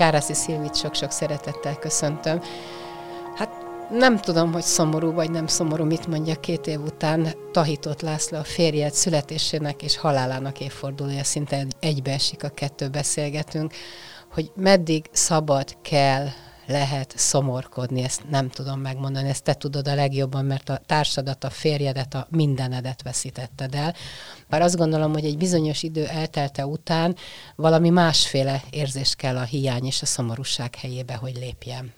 Kárászi Szilvit sok-sok szeretettel köszöntöm. Hát nem tudom, hogy szomorú vagy nem szomorú, mit mondja két év után Tahitott László a férjed születésének és halálának évfordulója, szinte egybeesik a kettő beszélgetünk, hogy meddig szabad, kell, lehet szomorkodni, ezt nem tudom megmondani, ezt te tudod a legjobban, mert a társadat, a férjedet, a mindenedet veszítetted el. Bár azt gondolom, hogy egy bizonyos idő eltelte után valami másféle érzés kell a hiány és a szomorúság helyébe, hogy lépjem.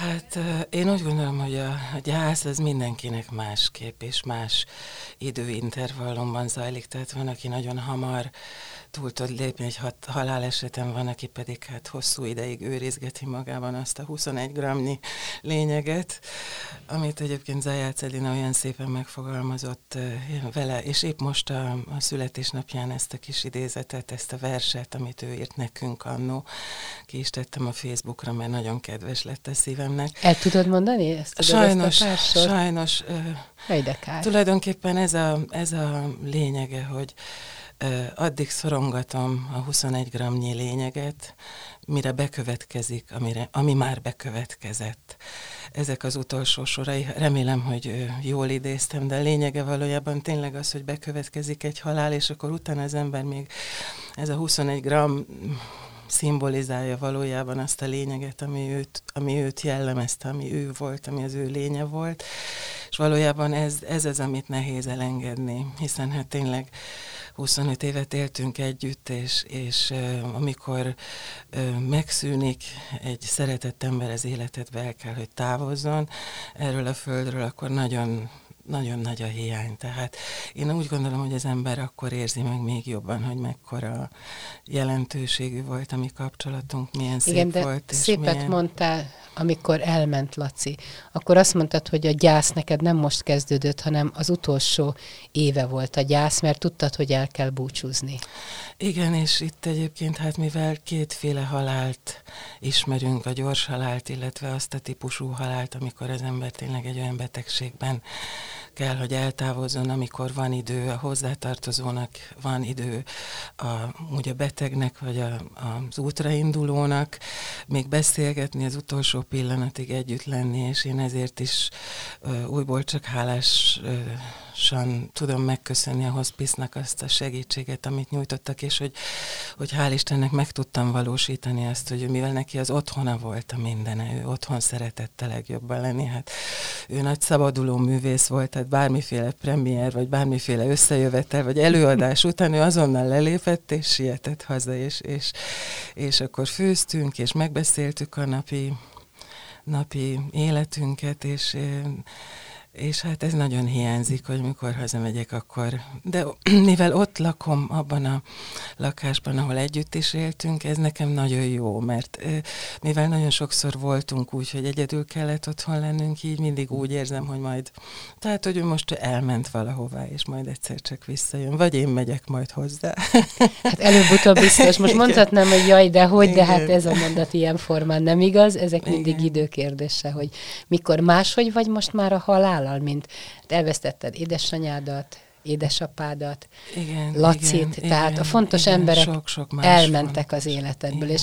Hát én úgy gondolom, hogy a, a gyász az mindenkinek másképp és más időintervallumban zajlik, tehát van, aki nagyon hamar túl tud lépni egy hat, halálesetem, van, aki pedig hát hosszú ideig őrizgeti magában azt a 21 gramnyi lényeget, amit egyébként Zajács Edina olyan szépen megfogalmazott vele, és épp most a, a születésnapján ezt a kis idézetet, ezt a verset, amit ő írt nekünk annó, ki is tettem a Facebookra, mert nagyon kedves lett a szívemnek. El tudod mondani ezt? Tudod sajnos, ezt a sajnos. Uh, tulajdonképpen ez a, ez a lényege, hogy addig szorongatom a 21 gramnyi lényeget, mire bekövetkezik, amire, ami már bekövetkezett. Ezek az utolsó sorai, remélem, hogy jól idéztem, de a lényege valójában tényleg az, hogy bekövetkezik egy halál, és akkor utána az ember még ez a 21 gram szimbolizálja valójában azt a lényeget, ami őt, ami őt jellemezte, ami ő volt, ami az ő lénye volt, és valójában ez, ez az, amit nehéz elengedni, hiszen hát tényleg 25 évet éltünk együtt, és, és uh, amikor uh, megszűnik egy szeretett ember az életedbe, el kell, hogy távozzon. Erről a földről, akkor nagyon nagyon nagy a hiány. Tehát én úgy gondolom, hogy az ember akkor érzi meg még jobban, hogy mekkora jelentőségű volt a mi kapcsolatunk, milyen szép Igen, de volt. És szépet milyen... mondtál, amikor elment Laci. Akkor azt mondtad, hogy a gyász neked nem most kezdődött, hanem az utolsó éve volt a gyász, mert tudtad, hogy el kell búcsúzni. Igen, és itt egyébként, hát mivel kétféle halált ismerünk, a gyors halált, illetve azt a típusú halált, amikor az ember tényleg egy olyan betegségben kell, hogy eltávozzon, amikor van idő, a hozzátartozónak van idő, a, úgy a betegnek, vagy a, az útraindulónak, még beszélgetni, az utolsó pillanatig együtt lenni, és én ezért is uh, újból csak hálás uh, san tudom megköszönni a hospice azt a segítséget, amit nyújtottak, és hogy, hogy hál' Istennek meg tudtam valósítani ezt, hogy mivel neki az otthona volt a mindene, ő otthon szeretett a legjobban lenni, hát ő nagy szabaduló művész volt, tehát bármiféle premier, vagy bármiféle összejövetel, vagy előadás után ő azonnal lelépett, és sietett haza, és, és, és akkor főztünk, és megbeszéltük a napi napi életünket, és és hát ez nagyon hiányzik, hogy mikor hazamegyek, akkor... De mivel ott lakom abban a lakásban, ahol együtt is éltünk, ez nekem nagyon jó, mert mivel nagyon sokszor voltunk úgy, hogy egyedül kellett otthon lennünk, így mindig úgy érzem, hogy majd... Tehát, hogy ő most elment valahová, és majd egyszer csak visszajön. Vagy én megyek majd hozzá. Hát előbb-utóbb biztos. Most mondhatnám, hogy jaj, de hogy, Igen. de hát ez a mondat ilyen formán nem igaz. Ezek mindig Igen. időkérdése, hogy mikor máshogy vagy most már a halál halállal, mint elvesztetted édesanyádat, édesapádat, igen, Lacit, igen, tehát igen, a fontos igen, emberek sok, sok elmentek az életedből, igen. és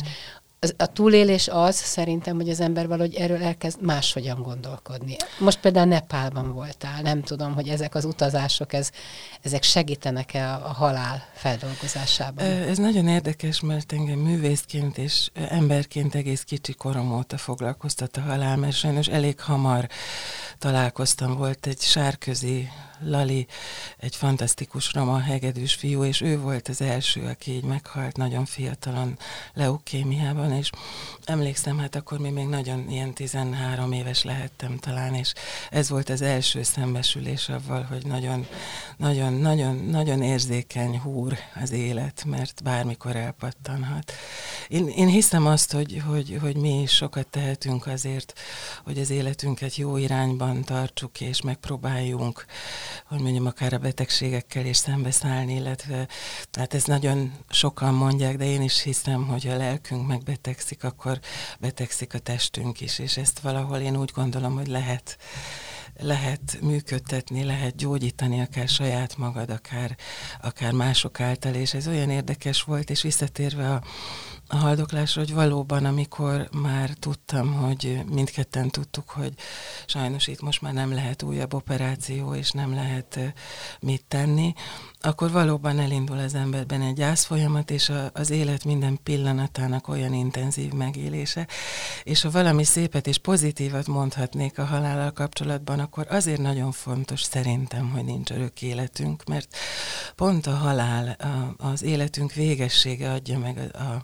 a túlélés az szerintem, hogy az ember valahogy erről elkezd máshogyan gondolkodni. Most például Nepálban voltál, nem tudom, hogy ezek az utazások, ez, ezek segítenek-e a, a halál feldolgozásában? Ez nagyon érdekes, mert engem művészként és emberként egész kicsi korom óta foglalkoztat a halál, mert sajnos elég hamar találkoztam, volt egy sárközi Lali, egy fantasztikus roma hegedűs fiú, és ő volt az első, aki így meghalt nagyon fiatalon leukémiában, és emlékszem, hát akkor mi még nagyon ilyen 13 éves lehettem talán, és ez volt az első szembesülés avval, hogy nagyon, nagyon, nagyon, nagyon érzékeny húr az élet, mert bármikor elpattanhat. Én, én hiszem azt, hogy, hogy, hogy mi is sokat tehetünk azért, hogy az életünket jó irányban tartsuk, és megpróbáljunk, hogy mondjam, akár a betegségekkel is szembeszállni, illetve hát ez nagyon sokan mondják, de én is hiszem, hogy a lelkünk megbetegszik, akkor betegszik a testünk is, és ezt valahol én úgy gondolom, hogy lehet lehet működtetni, lehet gyógyítani akár saját magad, akár, akár mások által, és ez olyan érdekes volt, és visszatérve a, a haldoklásra, hogy valóban, amikor már tudtam, hogy mindketten tudtuk, hogy sajnos itt most már nem lehet újabb operáció, és nem lehet mit tenni, akkor valóban elindul az emberben egy gyászfolyamat, és a, az élet minden pillanatának olyan intenzív megélése, és ha valami szépet és pozitívat mondhatnék a halállal kapcsolatban, akkor azért nagyon fontos szerintem, hogy nincs örök életünk, mert pont a halál, a, az életünk végessége adja meg a, a,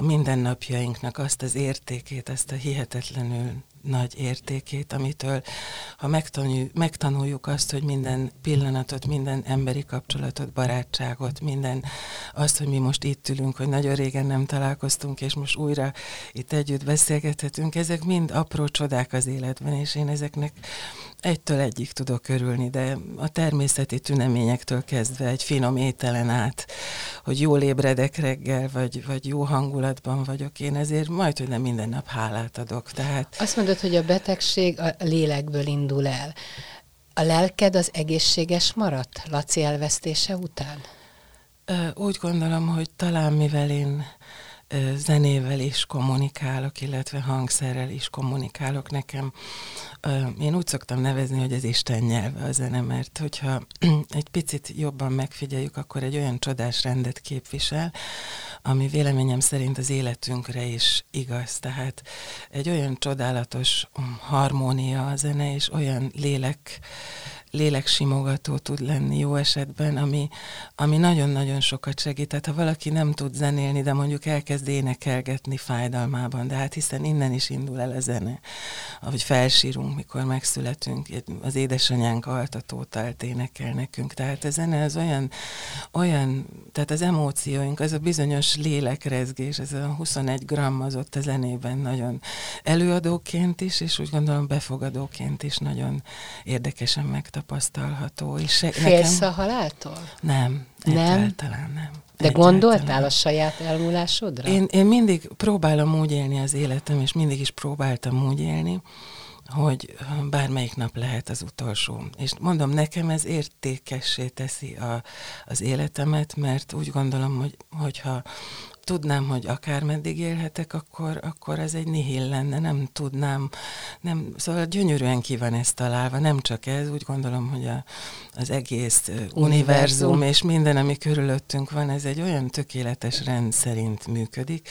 mindennapjainknak azt az értékét, azt a hihetetlenül nagy értékét, amitől, ha megtanuljuk, megtanuljuk azt, hogy minden pillanatot, minden emberi kapcsolatot, barátságot, minden azt, hogy mi most itt ülünk, hogy nagyon régen nem találkoztunk, és most újra itt együtt beszélgethetünk, ezek mind apró csodák az életben, és én ezeknek egytől egyik tudok örülni, de a természeti tüneményektől kezdve egy finom ételen át, hogy jól ébredek reggel, vagy, vagy jó hangulatban vagyok, én ezért majd, hogy nem minden nap hálát adok. Tehát... Azt mondod, hogy a betegség a lélekből indul el. A lelked az egészséges maradt Laci elvesztése után? Úgy gondolom, hogy talán mivel én zenével is kommunikálok, illetve hangszerrel is kommunikálok nekem. Én úgy szoktam nevezni, hogy ez Isten nyelve a zene, mert hogyha egy picit jobban megfigyeljük, akkor egy olyan csodás rendet képvisel, ami véleményem szerint az életünkre is igaz. Tehát egy olyan csodálatos harmónia a zene, és olyan lélek léleksimogató tud lenni jó esetben, ami, ami nagyon-nagyon sokat segít. Tehát ha valaki nem tud zenélni, de mondjuk elkezd énekelgetni fájdalmában, de hát hiszen innen is indul el a zene, ahogy felsírunk, mikor megszületünk, az édesanyánk altatótalt énekel nekünk. Tehát a zene az olyan, olyan, tehát az emócióink, az a bizonyos lélekrezgés, ez a 21 gramm az ott a zenében nagyon előadóként is, és úgy gondolom befogadóként is nagyon érdekesen megtapasztalható tapasztalható. És Félsz nekem... a haláltól? Nem, nem, egyáltalán nem. De egyáltalán. gondoltál a saját elmúlásodra? Én, én mindig próbálom úgy élni az életem, és mindig is próbáltam úgy élni, hogy bármelyik nap lehet az utolsó. És mondom, nekem ez értékessé teszi a, az életemet, mert úgy gondolom, hogy, hogyha tudnám, hogy akármeddig élhetek, akkor, akkor ez egy nihil lenne, nem tudnám, nem, szóval gyönyörűen ki van ez találva, nem csak ez, úgy gondolom, hogy a, az egész univerzum, univerzum és minden, ami körülöttünk van, ez egy olyan tökéletes rend szerint működik,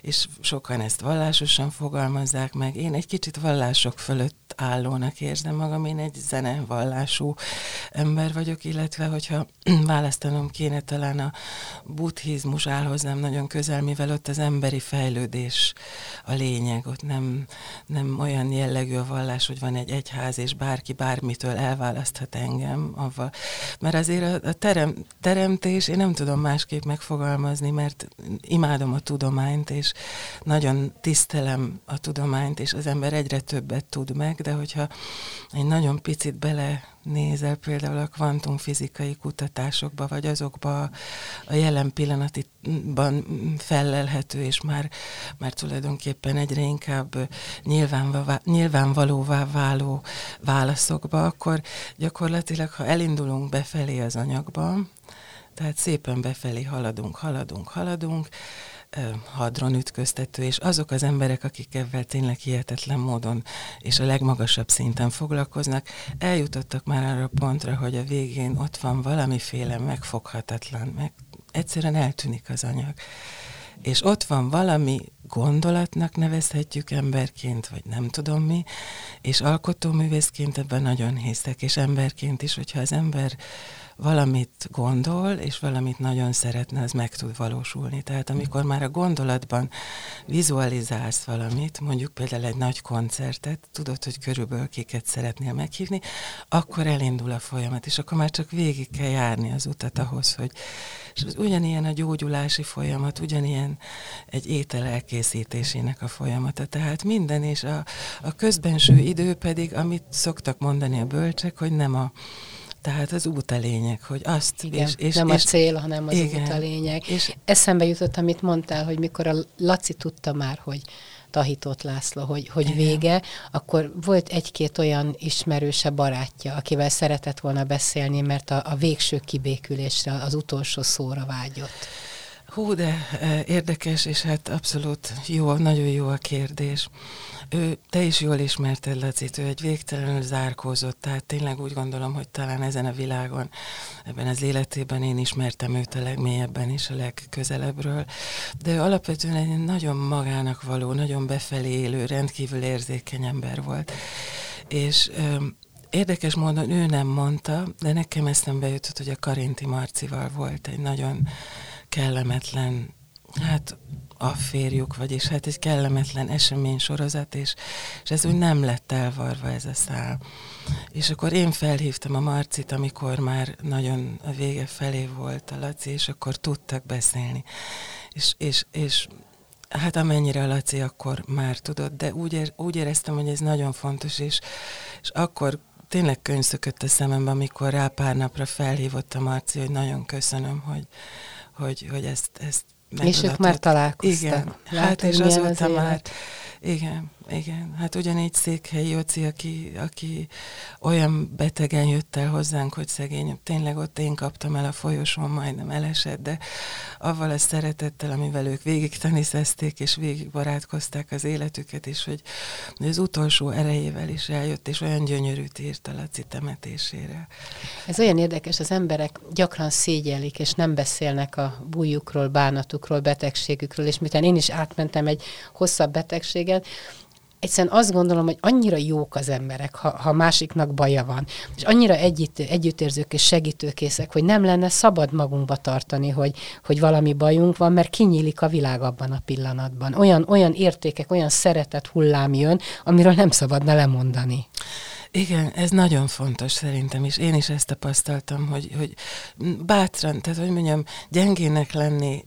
és sokan ezt vallásosan fogalmazzák meg. Én egy kicsit vallások fölött állónak érzem magam, én egy zenevallású ember vagyok, illetve hogyha választanom kéne, talán a buddhizmus áll hozzám nagyon közel, mivel ott az emberi fejlődés a lényeg, ott nem, nem olyan jellegű a vallás, hogy van egy egyház, és bárki bármitől elválaszthat engem, avval. mert azért a, a terem, teremtés, én nem tudom másképp megfogalmazni, mert imádom a tudományt, és nagyon tisztelem a tudományt, és az ember egyre többet tud meg, de hogyha egy nagyon picit bele nézel például a kvantumfizikai kutatásokba, vagy azokba a jelen pillanatiban fellelhető, és már, már tulajdonképpen egyre inkább nyilvánvalóvá, nyilvánvalóvá váló válaszokba, akkor gyakorlatilag, ha elindulunk befelé az anyagban, tehát szépen befelé haladunk, haladunk, haladunk, hadron ütköztető, és azok az emberek, akik ebben tényleg hihetetlen módon és a legmagasabb szinten foglalkoznak, eljutottak már arra pontra, hogy a végén ott van valamiféle megfoghatatlan, meg egyszerűen eltűnik az anyag. és ott van valami gondolatnak nevezhetjük emberként, vagy nem tudom mi, és alkotóművészként ebben nagyon hiszek, és emberként is, hogyha az ember valamit gondol, és valamit nagyon szeretne, az meg tud valósulni. Tehát amikor már a gondolatban vizualizálsz valamit, mondjuk például egy nagy koncertet, tudod, hogy körülbelül kiket szeretnél meghívni, akkor elindul a folyamat, és akkor már csak végig kell járni az utat ahhoz, hogy és ugyanilyen a gyógyulási folyamat, ugyanilyen egy étel elkészítésének a folyamata. Tehát minden, és a, a közbenső idő pedig, amit szoktak mondani a bölcsek, hogy nem a tehát az út a lényeg, hogy azt... Igen, és, és, nem és, a cél, hanem az igen, út a lényeg. És Eszembe jutott, amit mondtál, hogy mikor a Laci tudta már, hogy Tahitott László, hogy, hogy igen. vége, akkor volt egy-két olyan ismerőse barátja, akivel szeretett volna beszélni, mert a, a végső kibékülésre, az utolsó szóra vágyott. Hú, de e, érdekes, és hát abszolút jó, nagyon jó a kérdés. Ő, te is jól ismerted, Lacit, ő egy végtelenül zárkózott, tehát tényleg úgy gondolom, hogy talán ezen a világon, ebben az életében én ismertem őt a legmélyebben és a legközelebbről, de ő alapvetően egy nagyon magának való, nagyon befelé élő, rendkívül érzékeny ember volt. És Érdekes módon ő nem mondta, de nekem eszembe jutott, hogy a Karinti Marcival volt egy nagyon kellemetlen, hát a férjük, vagyis hát egy kellemetlen esemény sorozat, és, és ez úgy nem lett elvarva ez a szál. És akkor én felhívtam a Marcit, amikor már nagyon a vége felé volt a Laci, és akkor tudtak beszélni. És, és, és hát amennyire a Laci akkor már tudott, de úgy, úgy éreztem, hogy ez nagyon fontos, és, és akkor tényleg könyvszökött a szemembe, amikor rá pár napra felhívott a Marci, hogy nagyon köszönöm, hogy, hogy, hogy ezt, ezt És ők már találkoztak. Igen, Látod, hát és azóta már, igen, igen, hát ugyanígy Székhelyi Jóci, aki, aki olyan betegen jött el hozzánk, hogy szegény, tényleg ott én kaptam el a folyosón, majdnem elesett, de avval a szeretettel, amivel ők végig teniszezték, és végig barátkozták az életüket, és hogy az utolsó erejével is eljött, és olyan gyönyörűt írt a Laci temetésére. Ez olyan érdekes, az emberek gyakran szégyelik, és nem beszélnek a bújukról, bánatukról, betegségükről, és miután én is átmentem egy hosszabb betegséget, egyszerűen azt gondolom, hogy annyira jók az emberek, ha, ha másiknak baja van, és annyira együtt, együttérzők és segítőkészek, hogy nem lenne szabad magunkba tartani, hogy, hogy valami bajunk van, mert kinyílik a világ abban a pillanatban. Olyan, olyan értékek, olyan szeretet hullám jön, amiről nem szabadna lemondani. Igen, ez nagyon fontos szerintem, és én is ezt tapasztaltam, hogy, hogy bátran, tehát hogy mondjam, gyengének lenni,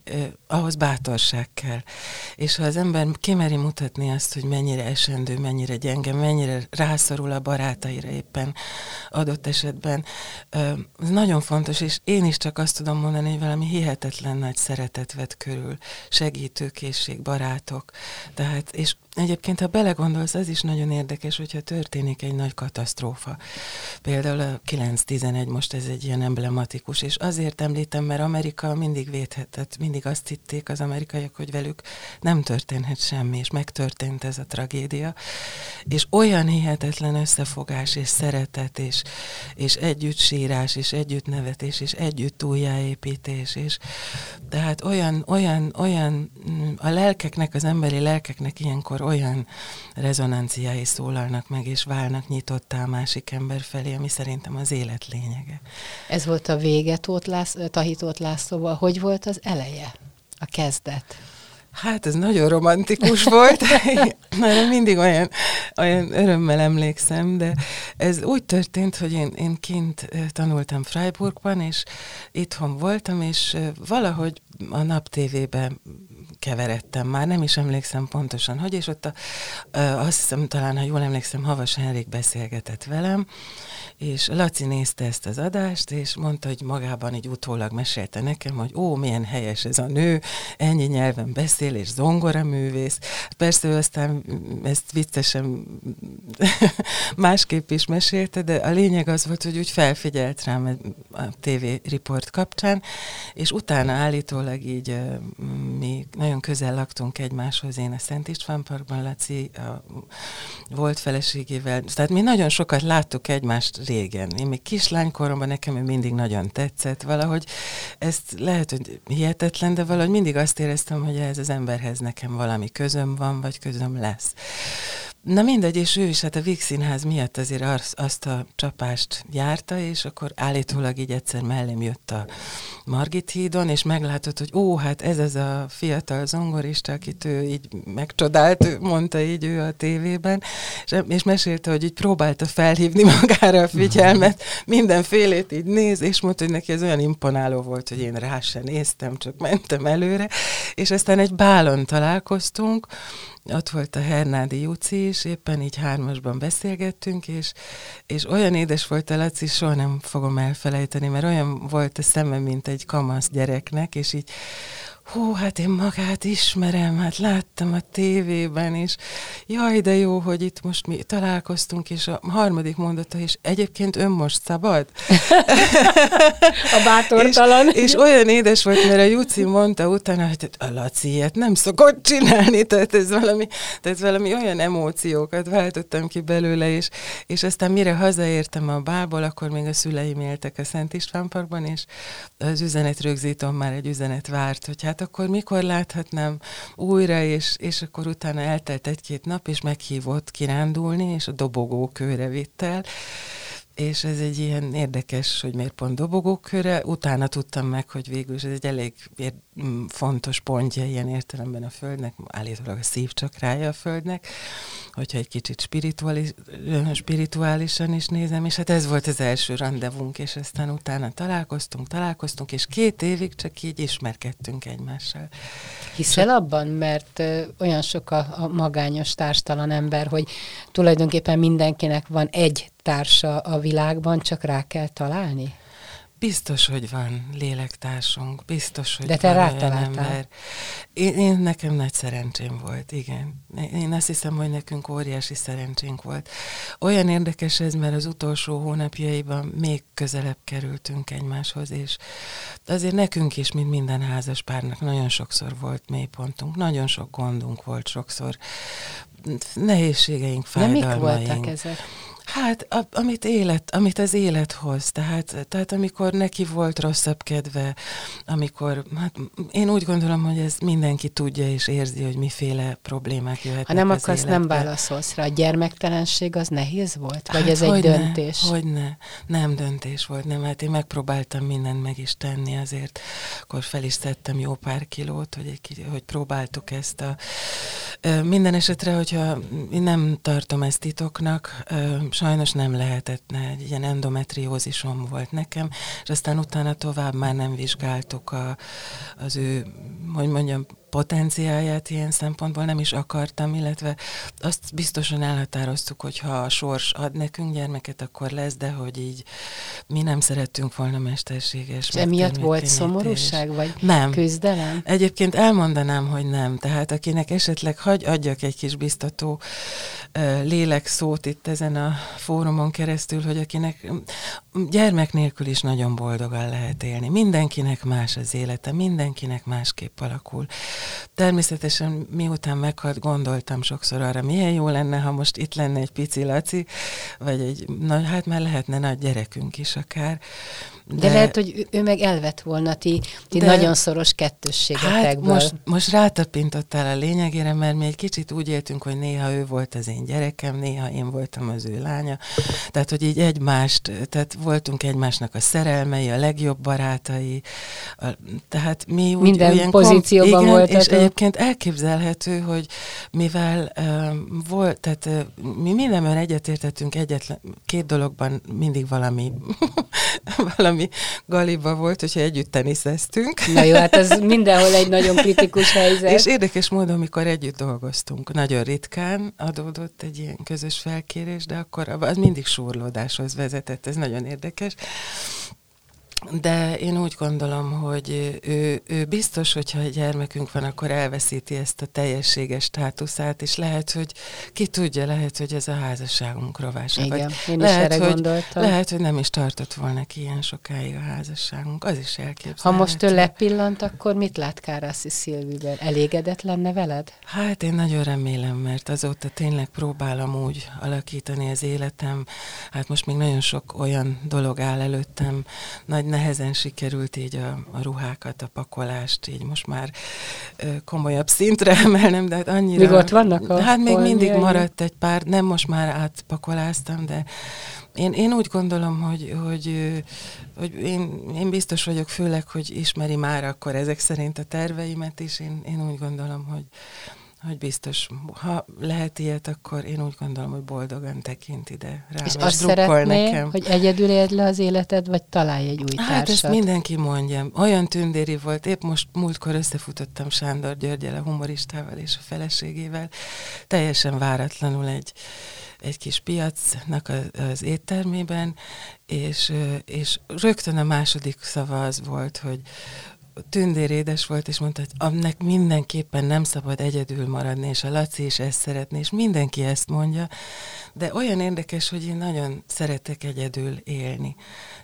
ahhoz bátorság kell. És ha az ember kimeri mutatni azt, hogy mennyire esendő, mennyire gyenge, mennyire rászorul a barátaira éppen adott esetben, ez nagyon fontos, és én is csak azt tudom mondani, hogy valami hihetetlen nagy szeretet vett körül, segítőkészség, barátok, tehát, és Egyébként, ha belegondolsz, az is nagyon érdekes, hogyha történik egy nagy katasztrófa. Például a 9-11 most ez egy ilyen emblematikus, és azért említem, mert Amerika mindig védhetett, mindig azt hitték az amerikaiak, hogy velük nem történhet semmi, és megtörtént ez a tragédia. És olyan hihetetlen összefogás, és szeretet, és, és együtt sírás, és együtt nevetés, és együtt újjáépítés, és tehát olyan, olyan, olyan, a lelkeknek, az emberi lelkeknek ilyenkor olyan rezonanciái szólalnak meg, és válnak nyitottá a másik ember felé, ami szerintem az élet lényege. Ez volt a vége Tóth Lász, Tahitót Lászlóval. Hogy volt az eleje, a kezdet? Hát ez nagyon romantikus volt, mert mindig olyan, olyan örömmel emlékszem, de ez úgy történt, hogy én, én kint tanultam Freiburgban, és itthon voltam, és valahogy a nap tévében keveredtem már, nem is emlékszem pontosan, hogy, és ott a, azt hiszem, talán, ha jól emlékszem, Havas Henrik beszélgetett velem, és Laci nézte ezt az adást, és mondta, hogy magában egy utólag mesélte nekem, hogy ó, milyen helyes ez a nő, ennyi nyelven beszél, és zongoraművész. Persze ő aztán ezt viccesen másképp is mesélte, de a lényeg az volt, hogy úgy felfigyelt rám a TV riport kapcsán, és utána állítólag így mi nagyon közel laktunk egymáshoz, én a Szent István Parkban, Laci a volt feleségével. Tehát mi nagyon sokat láttuk egymást régen. Én még kislánykoromban nekem ő mindig nagyon tetszett. Valahogy ezt lehet, hogy hihetetlen, de valahogy mindig azt éreztem, hogy ez az emberhez nekem valami közöm van, vagy közöm lesz. Na mindegy, és ő is hát a Víg Színház miatt azért az, azt a csapást járta, és akkor állítólag így egyszer mellém jött a Margit hídon, és meglátott, hogy ó, hát ez az a fiatal zongorista, akit ő így megcsodált, mondta így ő a tévében, és, és mesélte, hogy így próbálta felhívni magára a figyelmet, mindenfélét így néz, és mondta, hogy neki ez olyan imponáló volt, hogy én rá se néztem, csak mentem előre, és aztán egy bálon találkoztunk, ott volt a Hernádi Juci is, éppen így hármasban beszélgettünk, és, és olyan édes volt a Laci, soha nem fogom elfelejteni, mert olyan volt a szeme, mint egy kamasz gyereknek, és így hú, hát én magát ismerem, hát láttam a tévében is, jaj, de jó, hogy itt most mi találkoztunk, és a harmadik mondata is, egyébként ön most szabad? a bátortalan. és, és olyan édes volt, mert a Juci mondta utána, hogy hát a Laci ilyet nem szokott csinálni, tehát ez valami, tehát valami olyan emóciókat váltottam ki belőle, és, és aztán mire hazaértem a bából, akkor még a szüleim éltek a Szent István Parkban, és az üzenet rögzítom már egy üzenet várt, hogy hát hát akkor mikor láthatnám újra, és, és akkor utána eltelt egy-két nap, és meghívott kirándulni, és a dobogókőre vitt el, és ez egy ilyen érdekes, hogy miért pont dobogókörre. Utána tudtam meg, hogy végül ez egy elég fontos pontja ilyen értelemben a Földnek, állítólag a szívcsakrája a Földnek, hogyha egy kicsit spirituális, spirituálisan is nézem, és hát ez volt az első randevunk, és aztán utána találkoztunk, találkoztunk, és két évig csak így ismerkedtünk egymással. Hiszel abban, mert olyan sok a, a magányos társtalan ember, hogy tulajdonképpen mindenkinek van egy társa a világban, csak rá kell találni? Biztos, hogy van lélektársunk, biztos, hogy De te rátaláltál. Én, én, nekem nagy szerencsém volt, igen. Én azt hiszem, hogy nekünk óriási szerencsénk volt. Olyan érdekes ez, mert az utolsó hónapjaiban még közelebb kerültünk egymáshoz, és azért nekünk is, mint minden házas párnak, nagyon sokszor volt mélypontunk, nagyon sok gondunk volt sokszor, nehézségeink, fájdalmaink. De mik voltak ezek? Hát, a, amit, élet, amit az élet hoz, tehát, tehát amikor neki volt rosszabb kedve, amikor, hát én úgy gondolom, hogy ez mindenki tudja és érzi, hogy miféle problémák jöhetnek Ha nem akarsz, életbe. nem válaszolsz rá. A gyermektelenség az nehéz volt? Vagy hát ez egy döntés? Hogy ne, nem döntés volt, nem. Hát én megpróbáltam mindent meg is tenni azért. Akkor fel is tettem jó pár kilót, hogy, egy, hogy próbáltuk ezt a... Minden esetre, hogyha én nem tartom ezt titoknak, sajnos nem lehetett, egy ilyen endometriózisom volt nekem, és aztán utána tovább már nem vizsgáltuk a, az ő, hogy mondjam, potenciáját ilyen szempontból nem is akartam, illetve azt biztosan elhatároztuk, hogy ha a sors ad nekünk gyermeket, akkor lesz, de hogy így mi nem szerettünk volna mesterséges. És emiatt volt szomorúság, vagy nem. küzdelem? Egyébként elmondanám, hogy nem. Tehát akinek esetleg hagy adjak egy kis biztató uh, lélekszót itt ezen a fórumon keresztül, hogy akinek gyermek nélkül is nagyon boldogan lehet élni. Mindenkinek más az élete, mindenkinek másképp alakul. Természetesen miután meghalt, gondoltam sokszor arra, milyen jó lenne, ha most itt lenne egy pici Laci, vagy egy, na, hát már lehetne nagy gyerekünk is akár. De, de lehet, hogy ő meg elvett volna ti, ti de, nagyon szoros kettősségetekből. Hát most, most rátapintottál a lényegére, mert mi egy kicsit úgy éltünk, hogy néha ő volt az én gyerekem, néha én voltam az ő lánya. Tehát, hogy így egymást, tehát voltunk egymásnak a szerelmei, a legjobb barátai. A, tehát mi úgy Minden olyan pozícióban igen, volt. És egyébként elképzelhető, hogy mivel uh, volt, tehát uh, mi mindenben egyetértettünk egyetlen, két dologban mindig valami, valami galiba volt, hogyha együtt teniszeztünk. Na jó, hát ez mindenhol egy nagyon kritikus helyzet. És érdekes módon, amikor együtt dolgoztunk, nagyon ritkán adódott egy ilyen közös felkérés, de akkor az mindig súrlódáshoz vezetett, ez nagyon érdekes. De én úgy gondolom, hogy ő, ő biztos, hogyha egy gyermekünk van, akkor elveszíti ezt a teljességes státuszát, és lehet, hogy ki tudja, lehet, hogy ez a házasságunk rovása. Igen, vagy én lehet, is erre hogy, gondoltam. Lehet, hogy nem is tartott volna ki ilyen sokáig a házasságunk. Az is elképzelhető. Ha most ő lepillant, akkor mit lát Kárászi Szilviben? Elégedett lenne veled? Hát én nagyon remélem, mert azóta tényleg próbálom úgy alakítani az életem. Hát most még nagyon sok olyan dolog áll előttem, nagy nehezen sikerült így a, a ruhákat, a pakolást, így most már ö, komolyabb szintre emelnem, de hát annyira... Még ott vannak a Hát még mindig maradt egy pár, nem most már átpakoláztam, de én, én úgy gondolom, hogy, hogy, hogy én, én biztos vagyok, főleg, hogy ismeri már akkor ezek szerint a terveimet is, én, én úgy gondolom, hogy, hogy biztos, ha lehet ilyet, akkor én úgy gondolom, hogy boldogan tekint ide rám, és azt szeretné, nekem. hogy egyedül éld le az életed, vagy találj egy új Hát ezt társat? mindenki mondja. Olyan tündéri volt. Épp most múltkor összefutottam Sándor Györgyel, a humoristával és a feleségével. Teljesen váratlanul egy, egy kis piacnak a- az éttermében, és, és rögtön a második szava az volt, hogy tündér édes volt, és mondta, hogy annak mindenképpen nem szabad egyedül maradni, és a Laci is ezt szeretné, és mindenki ezt mondja, de olyan érdekes, hogy én nagyon szeretek egyedül élni.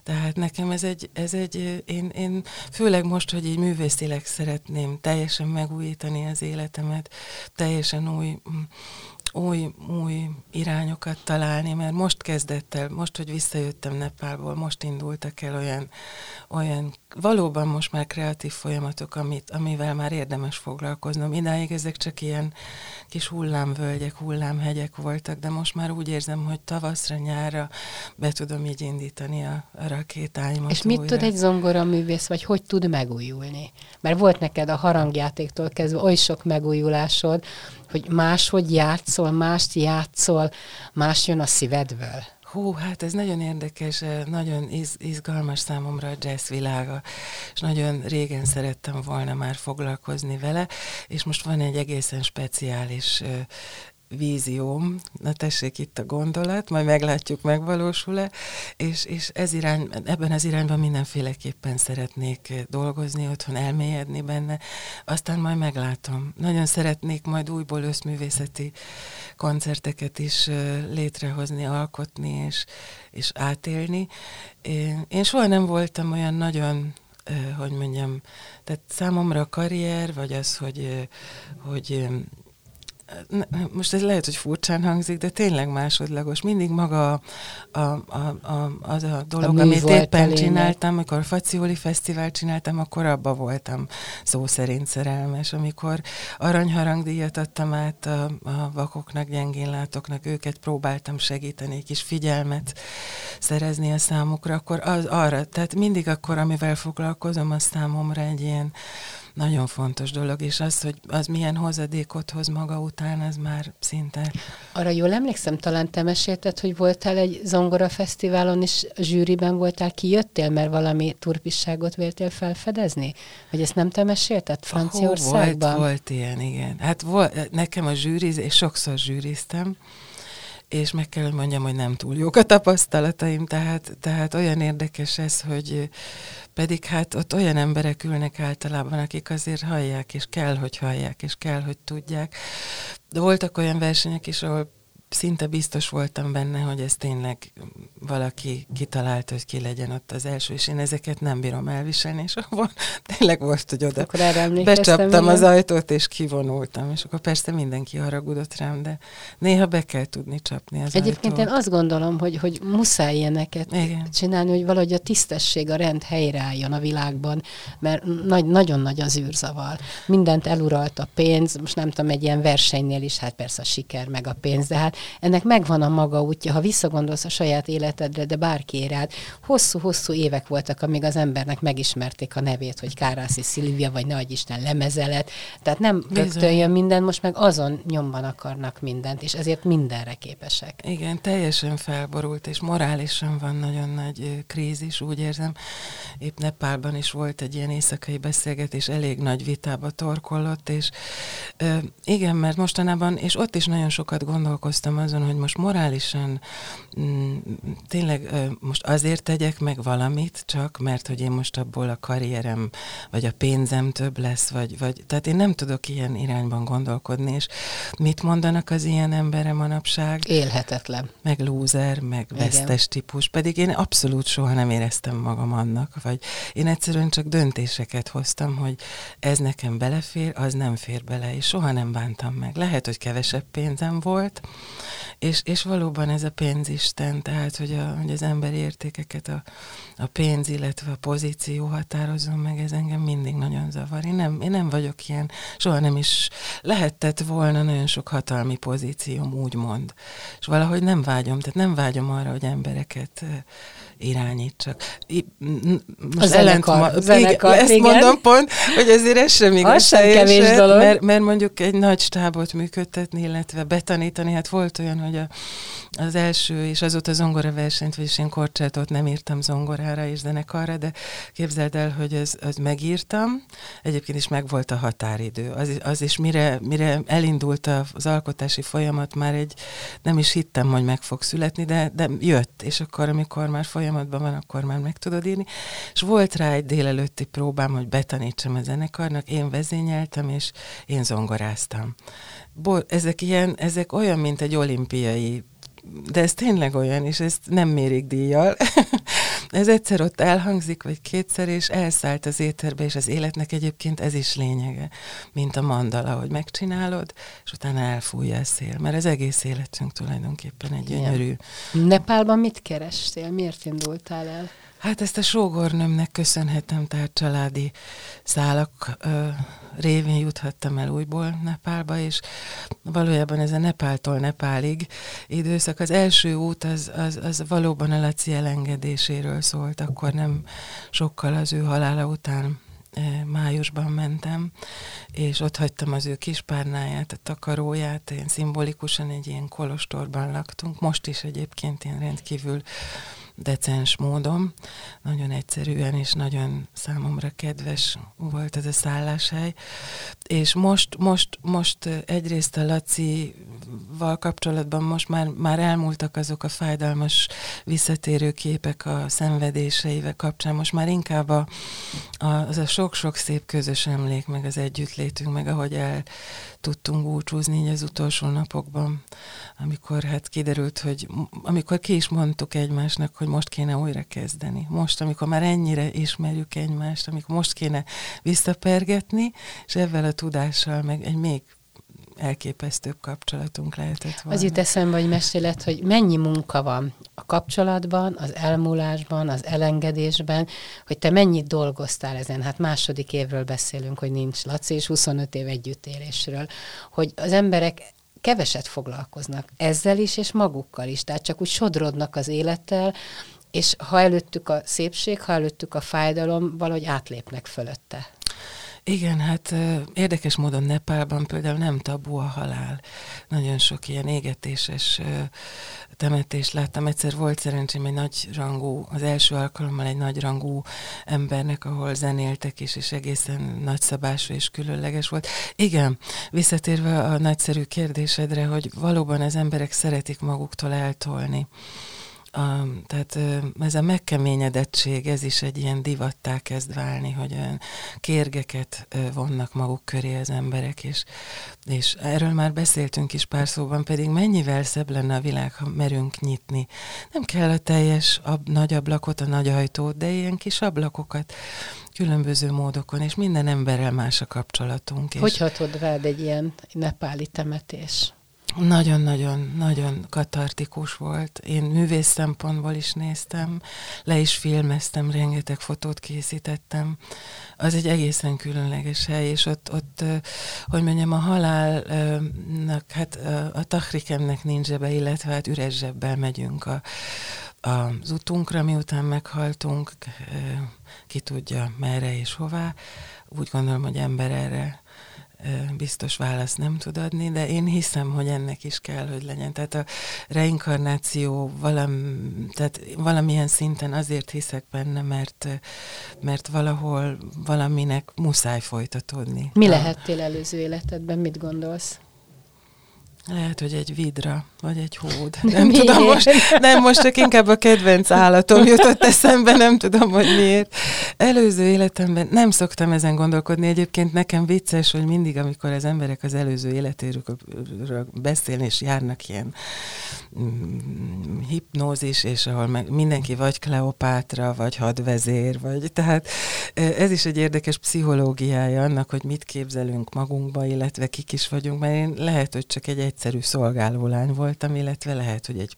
Tehát nekem ez egy, ez egy én, én főleg most, hogy így művészileg szeretném teljesen megújítani az életemet, teljesen új, új, új irányokat találni, mert most kezdett el, most, hogy visszajöttem Nepálból, most indultak el olyan, olyan valóban most már kreatív folyamatok, amit, amivel már érdemes foglalkoznom. Idáig ezek csak ilyen kis hullámvölgyek, hullámhegyek voltak, de most már úgy érzem, hogy tavaszra, nyárra be tudom így indítani a, a rakétáimat És mit újra. tud egy zongoraművész, vagy hogy tud megújulni? Mert volt neked a harangjátéktól kezdve oly sok megújulásod, hogy máshogy játszol, mást játszol, más jön a szívedből. Hú, hát ez nagyon érdekes, eh, nagyon iz, izgalmas számomra a jazz világa, és nagyon régen szerettem volna már foglalkozni vele, és most van egy egészen speciális ö, vízióm, na tessék itt a gondolat, majd meglátjuk, megvalósul-e, és, és ez irány, ebben az irányban mindenféleképpen szeretnék dolgozni, otthon elmélyedni benne, aztán majd meglátom. Nagyon szeretnék majd újból összművészeti koncerteket is létrehozni, alkotni és, és átélni. Én, én soha nem voltam olyan nagyon, hogy mondjam, tehát számomra a karrier, vagy az, hogy, hogy most ez lehet, hogy furcsán hangzik, de tényleg másodlagos. Mindig maga a, a, a, a, az a dolog, mű amit a éppen csináltam, amikor a Facioli Fesztivál csináltam, akkor abba voltam szó szerint szerelmes. Amikor aranyharangdíjat adtam át a, a vakoknak, gyengénlátóknak, őket próbáltam segíteni, egy kis figyelmet szerezni a számukra, akkor az, arra, tehát mindig akkor, amivel foglalkozom, az számomra egy ilyen nagyon fontos dolog, és az, hogy az milyen hozadékot hoz maga után, az már szinte... Arra jól emlékszem, talán te mesélted, hogy voltál egy zongora fesztiválon, és a zsűriben voltál, kijöttél, mert valami turpisságot véltél felfedezni? Vagy ezt nem te mesélted Franciaországban? Volt, volt ilyen, igen. Hát volt, nekem a zsűriz, és sokszor zsűriztem, és meg kell, hogy mondjam, hogy nem túl jók a tapasztalataim, tehát, tehát olyan érdekes ez, hogy pedig hát ott olyan emberek ülnek általában, akik azért hallják, és kell, hogy hallják, és kell, hogy tudják. De voltak olyan versenyek is, ahol szinte biztos voltam benne, hogy ez tényleg valaki kitalálta, hogy ki legyen ott az első, és én ezeket nem bírom elviselni, és akkor tényleg volt, hogy oda Akkor erre becsaptam igen. az ajtót, és kivonultam, és akkor persze mindenki haragudott rám, de néha be kell tudni csapni az Egyébként én ajtót. azt gondolom, hogy, hogy muszáj ilyeneket Igen. csinálni, hogy valahogy a tisztesség, a rend helyreálljon a világban, mert nagy, nagyon nagy az űrzavar. Mindent eluralt a pénz, most nem tudom, egy ilyen versenynél is, hát persze a siker meg a pénz, de hát ennek megvan a maga útja, ha visszagondolsz a saját életedre, de bárki rád. Hosszú-hosszú évek voltak, amíg az embernek megismerték a nevét, hogy Kárászi Szilvia, vagy Nagy Isten lemezelet. Tehát nem Bizony. rögtön jön minden, most meg azon nyomban akarnak mindent, és ezért mindenre képesek. Igen, teljesen felborult, és morálisan van nagyon nagy krízis, úgy érzem. Épp Nepálban is volt egy ilyen éjszakai beszélgetés, elég nagy vitába torkollott, és ö, igen, mert mostanában, és ott is nagyon sokat gondolkoztam gondolkodom azon, hogy most morálisan mm, tényleg most azért tegyek meg valamit, csak mert hogy én most abból a karrierem, vagy a pénzem több lesz, vagy, vagy tehát én nem tudok ilyen irányban gondolkodni, és mit mondanak az ilyen embere manapság? Élhetetlen. Meg lúzer, meg Igen. vesztes típus, pedig én abszolút soha nem éreztem magam annak, vagy én egyszerűen csak döntéseket hoztam, hogy ez nekem belefér, az nem fér bele, és soha nem bántam meg. Lehet, hogy kevesebb pénzem volt, és, és valóban ez a pénzisten, tehát, hogy, a, hogy az emberi értékeket a, a pénz, illetve a pozíció határozom meg, ez engem mindig nagyon zavar. Én nem, én nem vagyok ilyen, soha nem is lehetett volna nagyon sok hatalmi pozícióm, úgymond. És valahogy nem vágyom, tehát nem vágyom arra, hogy embereket irányítsak. Most a zenekar, ma, zenekar, igen, ezt igen. mondom pont, hogy azért ez sem igaz. Az sem kevés dolog. Mert, mert mondjuk egy nagy stábot működtetni, illetve betanítani, hát volt olyan, hogy a, az első, és azóta zongora versenyt, vagyis én korcsátot nem írtam zongorára és zenekarra, de képzeld el, hogy ez, az megírtam, egyébként is meg volt a határidő. Az, az is mire, mire elindult az alkotási folyamat, már egy, nem is hittem, hogy meg fog születni, de, de jött, és akkor, amikor már folyamatban van, akkor már meg tudod írni. És volt rá egy délelőtti próbám, hogy betanítsam a zenekarnak, én vezényeltem, és én zongoráztam. Bo- ezek ilyen, ezek olyan, mint egy olimpiai de ez tényleg olyan, és ezt nem mérik díjjal. ez egyszer ott elhangzik, vagy kétszer, és elszállt az éterbe, és az életnek egyébként ez is lényege, mint a mandala, hogy megcsinálod, és utána elfújja a szél, mert az egész életünk tulajdonképpen egy gyönyörű. Nepálban mit kerestél? Miért indultál el? Hát ezt a sógornőmnek köszönhetem, tehát családi szálak ö, révén juthattam el újból Nepálba, és valójában ez a Nepáltól Nepálig időszak, az első út az, az, az valóban a Laci elengedéséről szólt, akkor nem sokkal az ő halála után májusban mentem, és ott hagytam az ő kispárnáját, a takaróját, én szimbolikusan egy ilyen kolostorban laktunk, most is egyébként én rendkívül decens módon. Nagyon egyszerűen és nagyon számomra kedves volt ez a szálláshely. És most, most, most egyrészt a Laci-val kapcsolatban most már, már elmúltak azok a fájdalmas visszatérő képek a szenvedéseivel kapcsán. Most már inkább a, a, az a sok-sok szép közös emlék, meg az együttlétünk, meg ahogy el tudtunk búcsúzni így az utolsó napokban, amikor hát kiderült, hogy amikor ki is mondtuk egymásnak, hogy most kéne újra kezdeni. Most, amikor már ennyire ismerjük egymást, amikor most kéne visszapergetni, és ezzel a tudással meg egy még elképesztőbb kapcsolatunk lehetett volna. Az jut eszembe, hogy mesélet, hogy mennyi munka van a kapcsolatban, az elmúlásban, az elengedésben, hogy te mennyit dolgoztál ezen. Hát második évről beszélünk, hogy nincs Laci, és 25 év együttélésről. Hogy az emberek keveset foglalkoznak ezzel is, és magukkal is. Tehát csak úgy sodrodnak az élettel, és ha előttük a szépség, ha előttük a fájdalom, valahogy átlépnek fölötte. Igen, hát érdekes módon Nepálban például nem tabu a halál. Nagyon sok ilyen égetéses temetést láttam. Egyszer volt szerencsém egy nagy rangú, az első alkalommal egy nagy rangú embernek, ahol zenéltek is, és egészen nagyszabású és különleges volt. Igen, visszatérve a nagyszerű kérdésedre, hogy valóban az emberek szeretik maguktól eltolni a, tehát ez a megkeményedettség, ez is egy ilyen divattá kezd válni, hogy olyan kérgeket vonnak maguk köré az emberek, és, és erről már beszéltünk is pár szóban, pedig mennyivel szebb lenne a világ, ha merünk nyitni. Nem kell a teljes ab, nagy ablakot, a nagy ajtót, de ilyen kis ablakokat különböző módokon, és minden emberrel más a kapcsolatunk. Hogy hatod rád egy ilyen nepáli temetés? Nagyon-nagyon, nagyon katartikus volt. Én művész szempontból is néztem, le is filmeztem, rengeteg fotót készítettem. Az egy egészen különleges hely, és ott, ott hogy mondjam, a halálnak, hát a tahrikemnek nincs zsebe, illetve hát üres zsebbel megyünk a, az utunkra, miután meghaltunk, ki tudja merre és hová. Úgy gondolom, hogy ember erre biztos választ nem tud adni, de én hiszem, hogy ennek is kell, hogy legyen. Tehát a reinkarnáció valam, tehát valamilyen szinten azért hiszek benne, mert, mert valahol valaminek muszáj folytatódni. Mi lehettél előző életedben, mit gondolsz? Lehet, hogy egy vidra, vagy egy hód. Nem miért? tudom most, nem, most csak inkább a kedvenc állatom jutott eszembe, nem tudom, hogy miért. Előző életemben nem szoktam ezen gondolkodni. Egyébként nekem vicces, hogy mindig, amikor az emberek az előző életéről beszélni, és járnak ilyen mm, hipnózis, és ahol meg mindenki vagy Kleopátra, vagy hadvezér, vagy tehát ez is egy érdekes pszichológiája annak, hogy mit képzelünk magunkba, illetve kik is vagyunk, mert én lehet, hogy csak egy egyszerű szolgálólány voltam, illetve lehet, hogy egy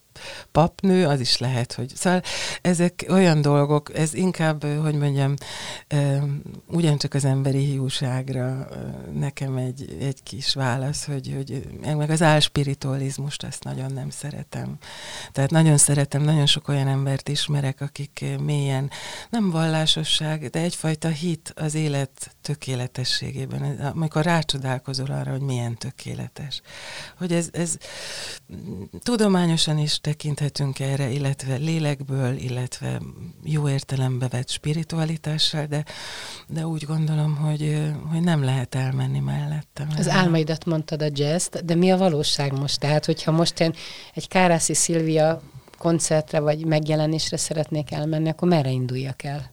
papnő, az is lehet, hogy... Szóval ezek olyan dolgok, ez inkább, hogy mondjam, ugyancsak az emberi hiúságra nekem egy, egy kis válasz, hogy, hogy meg az álspiritualizmust ezt nagyon nem szeretem. Tehát nagyon szeretem, nagyon sok olyan embert ismerek, akik mélyen nem vallásosság, de egyfajta hit az élet tökéletességében, amikor rácsodálkozol arra, hogy milyen tökéletes. Hogy ez, ez tudományosan is tekinthetünk erre, illetve lélekből, illetve jó értelembe vett spiritualitással, de, de úgy gondolom, hogy, hogy nem lehet elmenni mellette. Az álmaidat mondtad a jazz de mi a valóság most? Tehát, hogyha most én egy Kárászi Szilvia koncertre vagy megjelenésre szeretnék elmenni, akkor merre induljak el?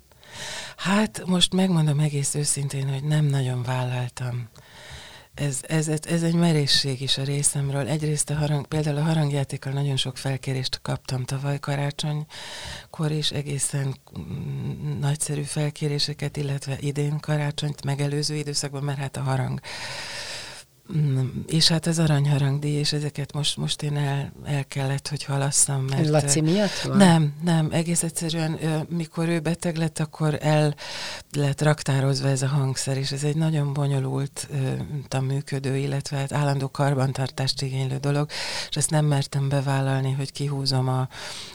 Hát most megmondom egész őszintén, hogy nem nagyon vállaltam ez, ez, ez, ez egy merészség is a részemről. Egyrészt a harang, például a harangjátékkal nagyon sok felkérést kaptam tavaly karácsonykor is, egészen mm, nagyszerű felkéréseket, illetve idén karácsonyt megelőző időszakban, mert hát a harang és hát az aranyharangdíj, és ezeket most, most én el, el kellett, hogy halasszam. Mert, Laci miatt van? Nem, nem, egész egyszerűen, mikor ő beteg lett, akkor el lett raktározva ez a hangszer, és ez egy nagyon bonyolult a működő, illetve hát állandó karbantartást igénylő dolog, és ezt nem mertem bevállalni, hogy kihúzom a,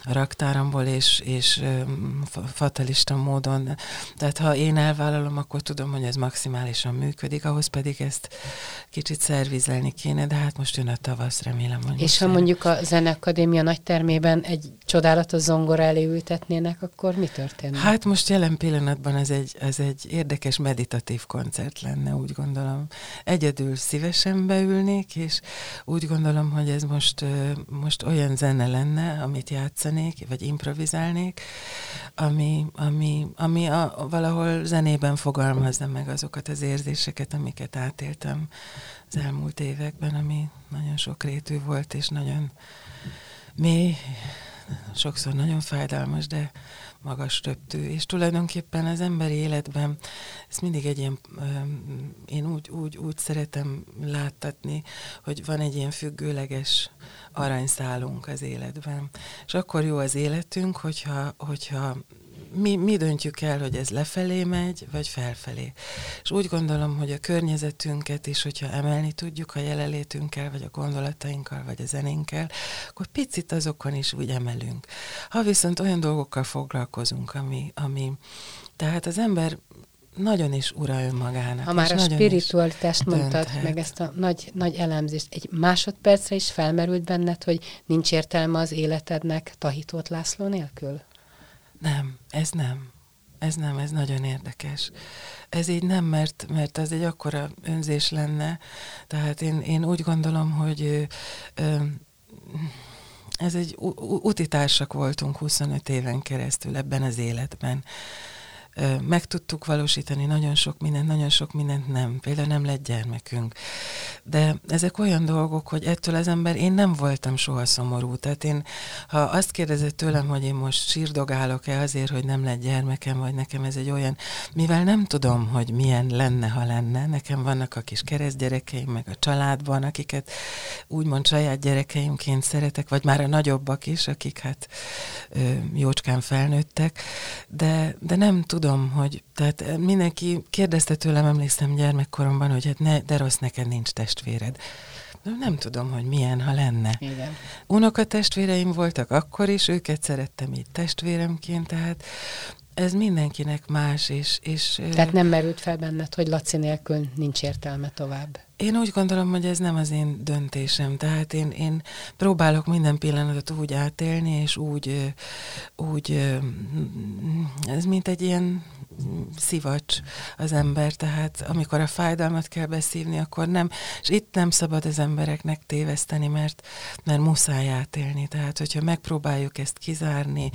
a raktáramból, és, és fatalista módon. Tehát ha én elvállalom, akkor tudom, hogy ez maximálisan működik, ahhoz pedig ezt kicsit szervizelni kéne, de hát most jön a tavasz, remélem, hogy És ha mondjuk a Zeneakadémia nagy termében egy csodálatos zongora elé ültetnének, akkor mi történne? Hát most jelen pillanatban ez egy, ez egy érdekes meditatív koncert lenne, úgy gondolom. Egyedül szívesen beülnék, és úgy gondolom, hogy ez most, most olyan zene lenne, amit játszanék, vagy improvizálnék, ami, ami, ami a, valahol zenében fogalmazza meg azokat az érzéseket, amiket átéltem az elmúlt években, ami nagyon sok rétű volt, és nagyon mély, sokszor nagyon fájdalmas, de magas röptű. És tulajdonképpen az emberi életben ez mindig egy ilyen, én úgy, úgy, úgy szeretem láttatni, hogy van egy ilyen függőleges aranyszálunk az életben. És akkor jó az életünk, hogyha, hogyha mi, mi döntjük el, hogy ez lefelé megy, vagy felfelé. És úgy gondolom, hogy a környezetünket is, hogyha emelni tudjuk a jelenlétünkkel, vagy a gondolatainkkal, vagy a zenénkkel, akkor picit azokon is úgy emelünk. Ha viszont olyan dolgokkal foglalkozunk, ami, ami tehát az ember nagyon is ura önmagának. Ha már a spiritualitást mondtad, meg ezt a nagy, nagy elemzést, egy másodpercre is felmerült benned, hogy nincs értelme az életednek Tahitót László nélkül? Nem, ez nem. Ez nem, ez nagyon érdekes. Ez így nem, mert, mert ez egy akkora önzés lenne. Tehát én, én úgy gondolom, hogy ö, ez egy utitársak voltunk 25 éven keresztül ebben az életben meg tudtuk valósítani nagyon sok mindent, nagyon sok mindent nem. Például nem lett gyermekünk. De ezek olyan dolgok, hogy ettől az ember, én nem voltam soha szomorú. Tehát én, ha azt kérdezett tőlem, hogy én most sírdogálok-e azért, hogy nem lett gyermekem, vagy nekem ez egy olyan, mivel nem tudom, hogy milyen lenne, ha lenne, nekem vannak a kis keresztgyerekeim, meg a családban, akiket úgymond saját gyerekeimként szeretek, vagy már a nagyobbak is, akik hát jócskán felnőttek, de, de nem tudom, hogy tehát mindenki kérdezte tőlem, emlékszem gyermekkoromban, hogy hát ne, de rossz, neked nincs testvéred. Nem tudom, hogy milyen, ha lenne. Igen. Unoka testvéreim voltak akkor is, őket szerettem így testvéremként, tehát ez mindenkinek más, és... és tehát nem merült fel benned, hogy Laci nélkül nincs értelme tovább? Én úgy gondolom, hogy ez nem az én döntésem, tehát én, én próbálok minden pillanatot úgy átélni, és úgy, úgy, ez mint egy ilyen szivacs az ember, tehát amikor a fájdalmat kell beszívni, akkor nem, és itt nem szabad az embereknek téveszteni, mert, mert muszáj átélni, tehát hogyha megpróbáljuk ezt kizárni,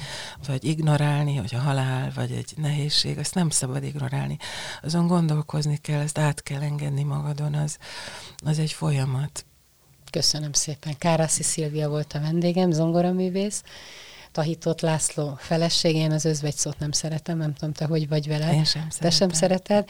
vagy ignorálni, hogy a halál, vagy egy nehézség, azt nem szabad ignorálni. Azon gondolkozni kell, ezt át kell engedni magadon, az, az egy folyamat. Köszönöm szépen. Kárászi Szilvia volt a vendégem, zongoraművész. Tahitott László feleségén az özvegy szót nem szeretem, nem tudom, te hogy vagy vele. Én sem Te sem szereted.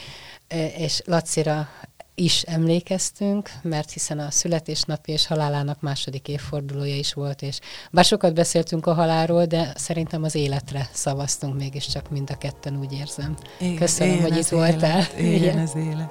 E, és Lacira is emlékeztünk, mert hiszen a születésnapi és halálának második évfordulója is volt, és bár sokat beszéltünk a halálról, de szerintem az életre szavaztunk mégiscsak mind a ketten, úgy érzem. Igen, Köszönöm, hogy itt élet, voltál. Igen, az élet.